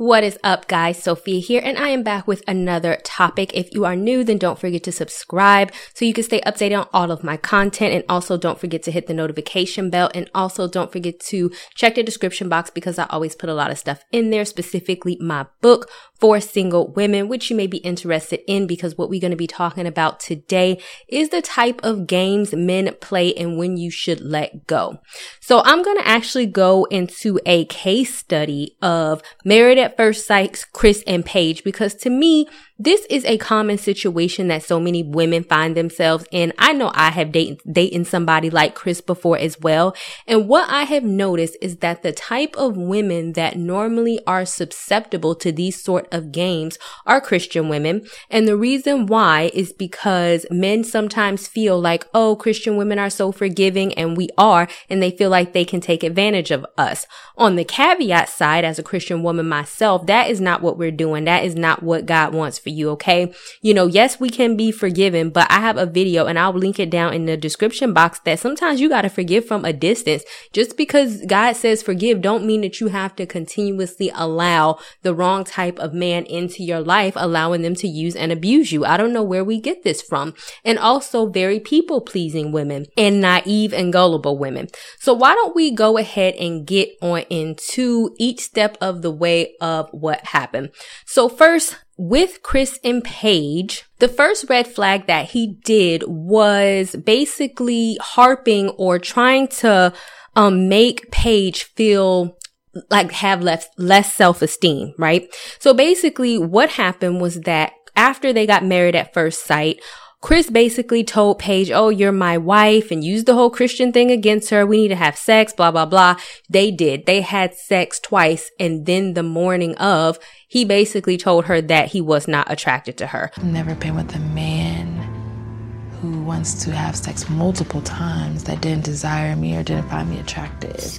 What is up, guys? Sophia here, and I am back with another topic. If you are new, then don't forget to subscribe so you can stay updated on all of my content. And also don't forget to hit the notification bell. And also don't forget to check the description box because I always put a lot of stuff in there, specifically my book for single women, which you may be interested in because what we're going to be talking about today is the type of games men play and when you should let go. So I'm going to actually go into a case study of married at first sight, Chris and Paige, because to me, this is a common situation that so many women find themselves in. I know I have dated, dating somebody like Chris before as well. And what I have noticed is that the type of women that normally are susceptible to these sort of games are Christian women. And the reason why is because men sometimes feel like, oh, Christian women are so forgiving and we are, and they feel like they can take advantage of us. On the caveat side, as a Christian woman myself, that is not what we're doing. That is not what God wants for you. Okay. You know, yes, we can be forgiven, but I have a video and I'll link it down in the description box that sometimes you got to forgive from a distance. Just because God says forgive don't mean that you have to continuously allow the wrong type of man into your life, allowing them to use and abuse you. I don't know where we get this from. And also very people pleasing women and naive and gullible women. So why don't we go ahead and get on into each step of the way of what happened? So first, with Chris and Paige, the first red flag that he did was basically harping or trying to um, make Paige feel like have less less self-esteem, right? So basically what happened was that after they got married at first sight, Chris basically told Paige, Oh, you're my wife and used the whole Christian thing against her. We need to have sex, blah, blah, blah. They did. They had sex twice. And then the morning of, he basically told her that he was not attracted to her. I've never been with a man who wants to have sex multiple times that didn't desire me or didn't find me attractive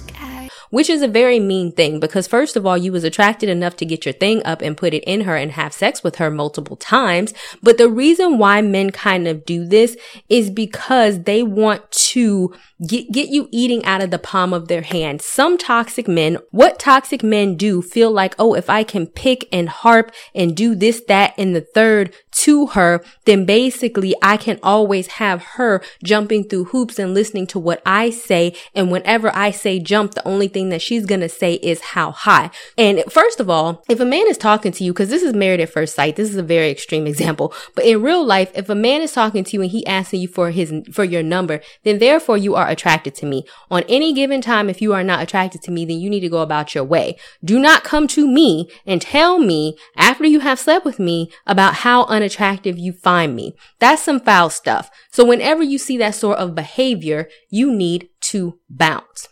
which is a very mean thing because first of all, you was attracted enough to get your thing up and put it in her and have sex with her multiple times. But the reason why men kind of do this is because they want to get, get you eating out of the palm of their hand. Some toxic men, what toxic men do feel like, oh, if I can pick and harp and do this, that, and the third to her, then basically I can always have her jumping through hoops and listening to what I say. And whenever I say jump, the only thing that she's going to say is how high. And first of all, if a man is talking to you, because this is married at first sight, this is a very extreme example, but in real life, if a man is talking to you and he asking you for his, for your number, then therefore you are attracted to me. On any given time, if you are not attracted to me, then you need to go about your way. Do not come to me and tell me after you have slept with me about how unattractive you find me. That's some foul stuff. So whenever you see that sort of behavior, you need to bounce.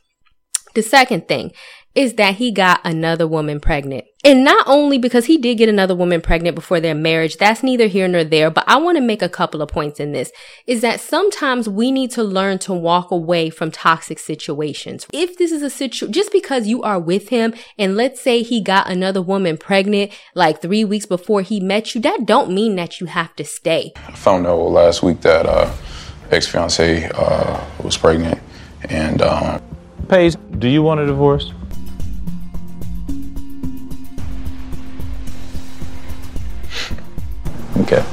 The second thing is that he got another woman pregnant. And not only because he did get another woman pregnant before their marriage, that's neither here nor there, but I want to make a couple of points in this is that sometimes we need to learn to walk away from toxic situations. If this is a situation, just because you are with him and let's say he got another woman pregnant like three weeks before he met you, that don't mean that you have to stay. I found out last week that, uh, ex-fiance, uh, was pregnant and, um, Do you want a divorce? okay.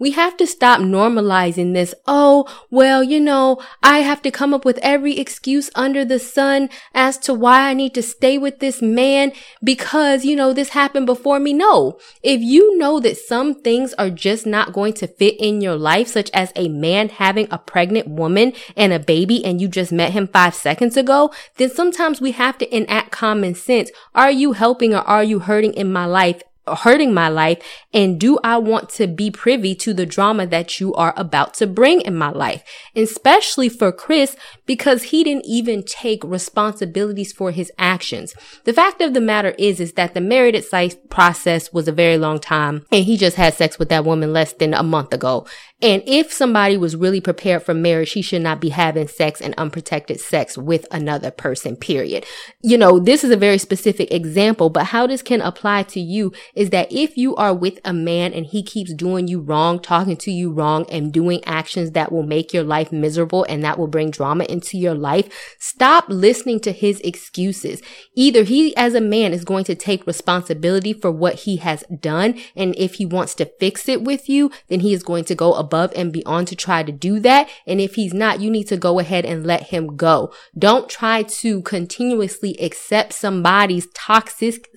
We have to stop normalizing this. Oh, well, you know, I have to come up with every excuse under the sun as to why I need to stay with this man because, you know, this happened before me. No. If you know that some things are just not going to fit in your life, such as a man having a pregnant woman and a baby and you just met him five seconds ago, then sometimes we have to enact common sense. Are you helping or are you hurting in my life? Hurting my life? And do I want to be privy to the drama that you are about to bring in my life? Especially for Chris, because he didn't even take responsibilities for his actions. The fact of the matter is, is that the married at sight process was a very long time and he just had sex with that woman less than a month ago. And if somebody was really prepared for marriage, he should not be having sex and unprotected sex with another person, period. You know, this is a very specific example, but how this can apply to you is that if you are with a man and he keeps doing you wrong, talking to you wrong and doing actions that will make your life miserable and that will bring drama into your life, stop listening to his excuses. Either he as a man is going to take responsibility for what he has done. And if he wants to fix it with you, then he is going to go and beyond to try to do that. And if he's not, you need to go ahead and let him go. Don't try to continuously accept somebody's toxic,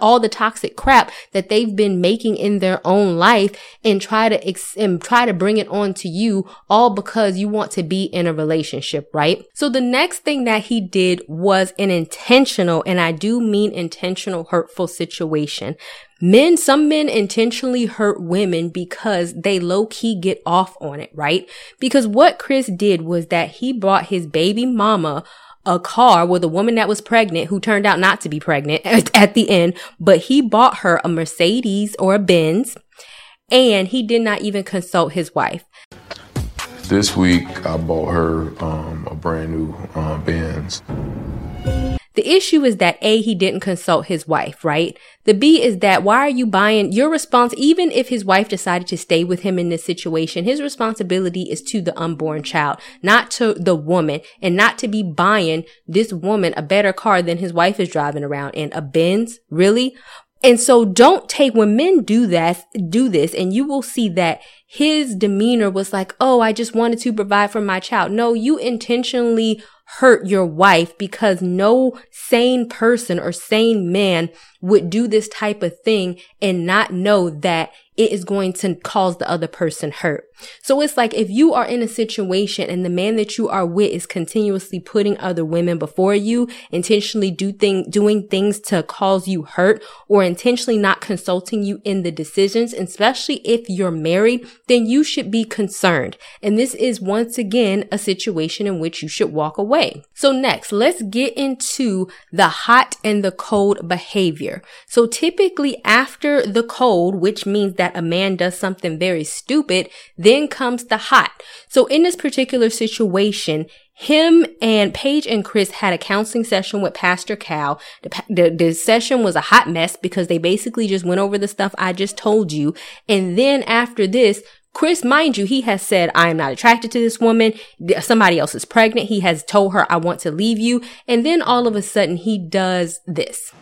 all the toxic crap that they've been making in their own life and try to, ex- and try to bring it on to you all because you want to be in a relationship, right? So the next thing that he did was an intentional, and I do mean intentional hurtful situation. Men, some men intentionally hurt women because they low key get off on it, right? Because what Chris did was that he bought his baby mama a car with a woman that was pregnant who turned out not to be pregnant at, the end, but he bought her a Mercedes or a Benz and he did not even consult his wife. This week, I bought her um, a brand new uh, Benz. The issue is that A, he didn't consult his wife, right? The B is that why are you buying your response? Even if his wife decided to stay with him in this situation, his responsibility is to the unborn child, not to the woman and not to be buying this woman a better car than his wife is driving around in a Benz. Really? And so don't take, when men do that, do this, and you will see that his demeanor was like, Oh, I just wanted to provide for my child. No, you intentionally hurt your wife because no sane person or sane man would do this type of thing and not know that it is going to cause the other person hurt. So it's like if you are in a situation and the man that you are with is continuously putting other women before you, intentionally do thing, doing things to cause you hurt or intentionally not consulting you in the decisions, especially if you're married, then you should be concerned. And this is once again a situation in which you should walk away. So next, let's get into the hot and the cold behavior. So typically after the cold, which means that a man does something very stupid, then comes the hot. So in this particular situation, him and Paige and Chris had a counseling session with Pastor Cal. The, the, the, session was a hot mess because they basically just went over the stuff I just told you. And then after this, Chris, mind you, he has said, I am not attracted to this woman. Somebody else is pregnant. He has told her, I want to leave you. And then all of a sudden he does this.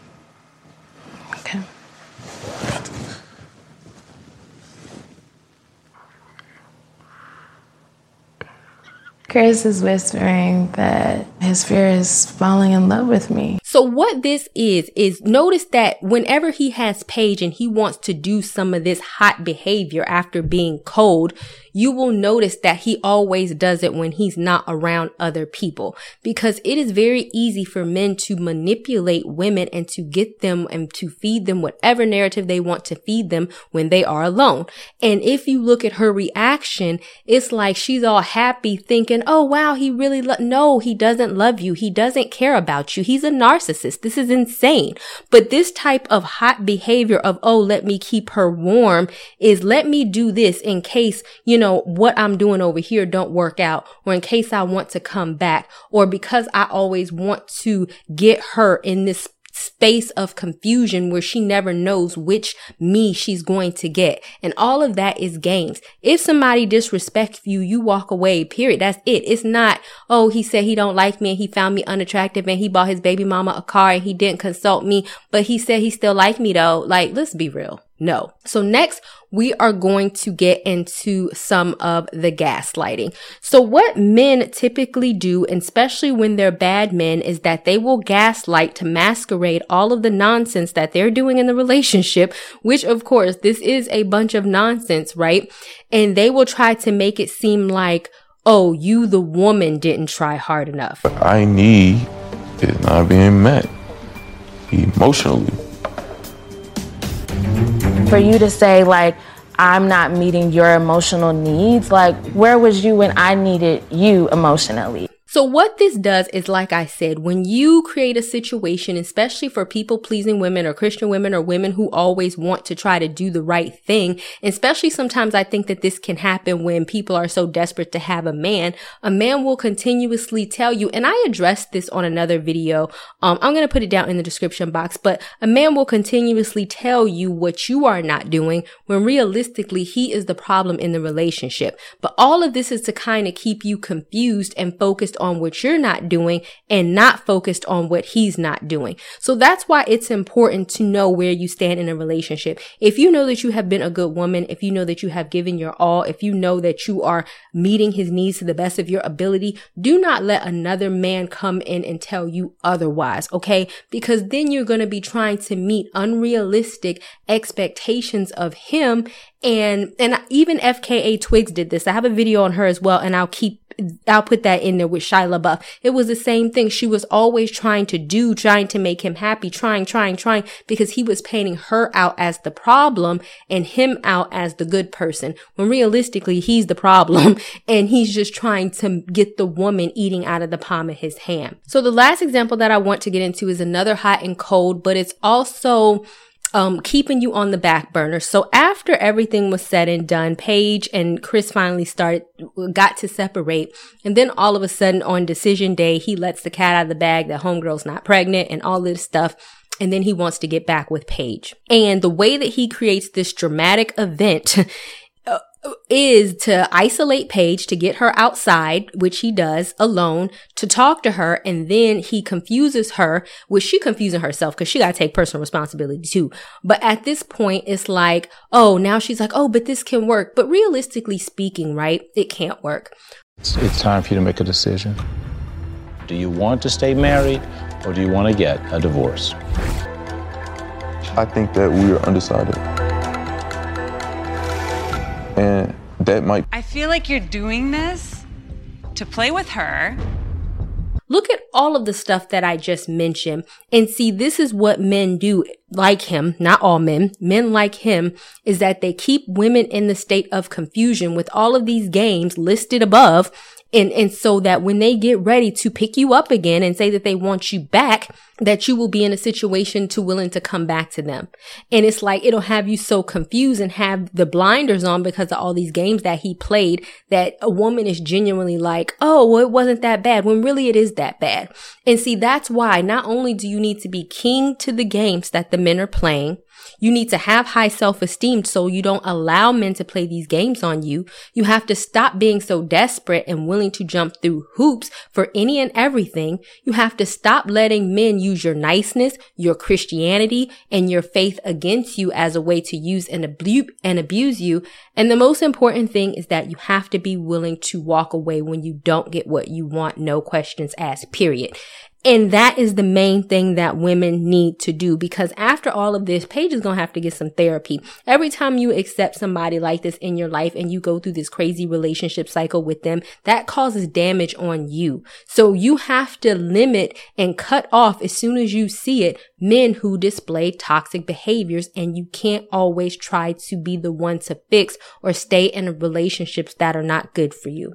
Chris is whispering that his fear is falling in love with me. So what this is, is notice that whenever he has Paige and he wants to do some of this hot behavior after being cold, you will notice that he always does it when he's not around other people because it is very easy for men to manipulate women and to get them and to feed them whatever narrative they want to feed them when they are alone. And if you look at her reaction, it's like she's all happy thinking, Oh, wow, he really, lo-. no, he doesn't love you. He doesn't care about you. He's a narcissist. This is insane. But this type of hot behavior of, Oh, let me keep her warm is let me do this in case, you know, what I'm doing over here don't work out or in case I want to come back or because I always want to get her in this space of confusion where she never knows which me she's going to get. And all of that is games. If somebody disrespects you, you walk away, period. That's it. It's not, oh, he said he don't like me and he found me unattractive and he bought his baby mama a car and he didn't consult me, but he said he still liked me though. Like, let's be real. No. So next, we are going to get into some of the gaslighting. So what men typically do, especially when they're bad men, is that they will gaslight to masquerade all of the nonsense that they're doing in the relationship, which of course, this is a bunch of nonsense, right? And they will try to make it seem like, oh, you, the woman, didn't try hard enough. What I need is not being met emotionally for you to say like I'm not meeting your emotional needs, like where was you when I needed you emotionally? So what this does is, like I said, when you create a situation, especially for people pleasing women or Christian women or women who always want to try to do the right thing, especially sometimes I think that this can happen when people are so desperate to have a man, a man will continuously tell you, and I addressed this on another video. Um, I'm going to put it down in the description box, but a man will continuously tell you what you are not doing when realistically he is the problem in the relationship. But all of this is to kind of keep you confused and focused on what you're not doing and not focused on what he's not doing. So that's why it's important to know where you stand in a relationship. If you know that you have been a good woman, if you know that you have given your all, if you know that you are meeting his needs to the best of your ability, do not let another man come in and tell you otherwise. Okay. Because then you're going to be trying to meet unrealistic expectations of him. And, and even FKA Twigs did this. I have a video on her as well, and I'll keep I'll put that in there with Shia LaBeouf. It was the same thing. She was always trying to do, trying to make him happy, trying, trying, trying, because he was painting her out as the problem and him out as the good person. When realistically, he's the problem and he's just trying to get the woman eating out of the palm of his hand. So the last example that I want to get into is another hot and cold, but it's also um, keeping you on the back burner. So after everything was said and done, Paige and Chris finally started, got to separate. And then all of a sudden on decision day, he lets the cat out of the bag that homegirl's not pregnant and all this stuff. And then he wants to get back with Paige. And the way that he creates this dramatic event is to isolate Paige to get her outside, which he does alone, to talk to her, and then he confuses her, which she confusing herself because she got to take personal responsibility too. But at this point, it's like, oh, now she's like, oh, but this can work. But realistically speaking, right, it can't work. It's, it's time for you to make a decision. Do you want to stay married or do you want to get a divorce? I think that we are undecided and that might. I feel like you're doing this to play with her. Look at all of the stuff that I just mentioned and see this is what men do like him, not all men, men like him is that they keep women in the state of confusion with all of these games listed above and, and so that when they get ready to pick you up again and say that they want you back, that you will be in a situation to willing to come back to them. And it's like, it'll have you so confused and have the blinders on because of all these games that he played that a woman is genuinely like, Oh, well, it wasn't that bad when really it is that bad. And see, that's why not only do you need to be king to the games that the men are playing, you need to have high self-esteem so you don't allow men to play these games on you. You have to stop being so desperate and willing to jump through hoops for any and everything. You have to stop letting men use your niceness, your Christianity, and your faith against you as a way to use and abuse and abuse you. And the most important thing is that you have to be willing to walk away when you don't get what you want. No questions asked, period. And that is the main thing that women need to do because after all of this, Paige is going to have to get some therapy. Every time you accept somebody like this in your life and you go through this crazy relationship cycle with them, that causes damage on you. So you have to limit and cut off as soon as you see it men who display toxic behaviors and you can't always try to be the one to fix or stay in relationships that are not good for you.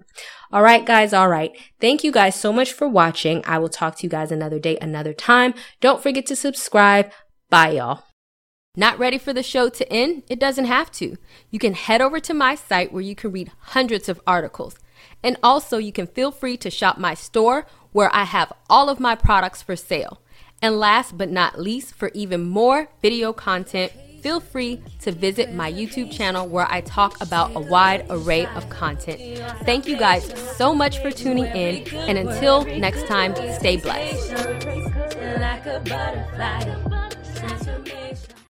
All right, guys. All right. Thank you guys so much for watching. I will talk to you guys another day, another time. Don't forget to subscribe. Bye, y'all. Not ready for the show to end? It doesn't have to. You can head over to my site where you can read hundreds of articles. And also, you can feel free to shop my store where I have all of my products for sale. And last but not least, for even more video content, feel free to visit my YouTube channel where I talk about a wide array of content. Thank you guys so much for tuning in, and until next time, stay blessed.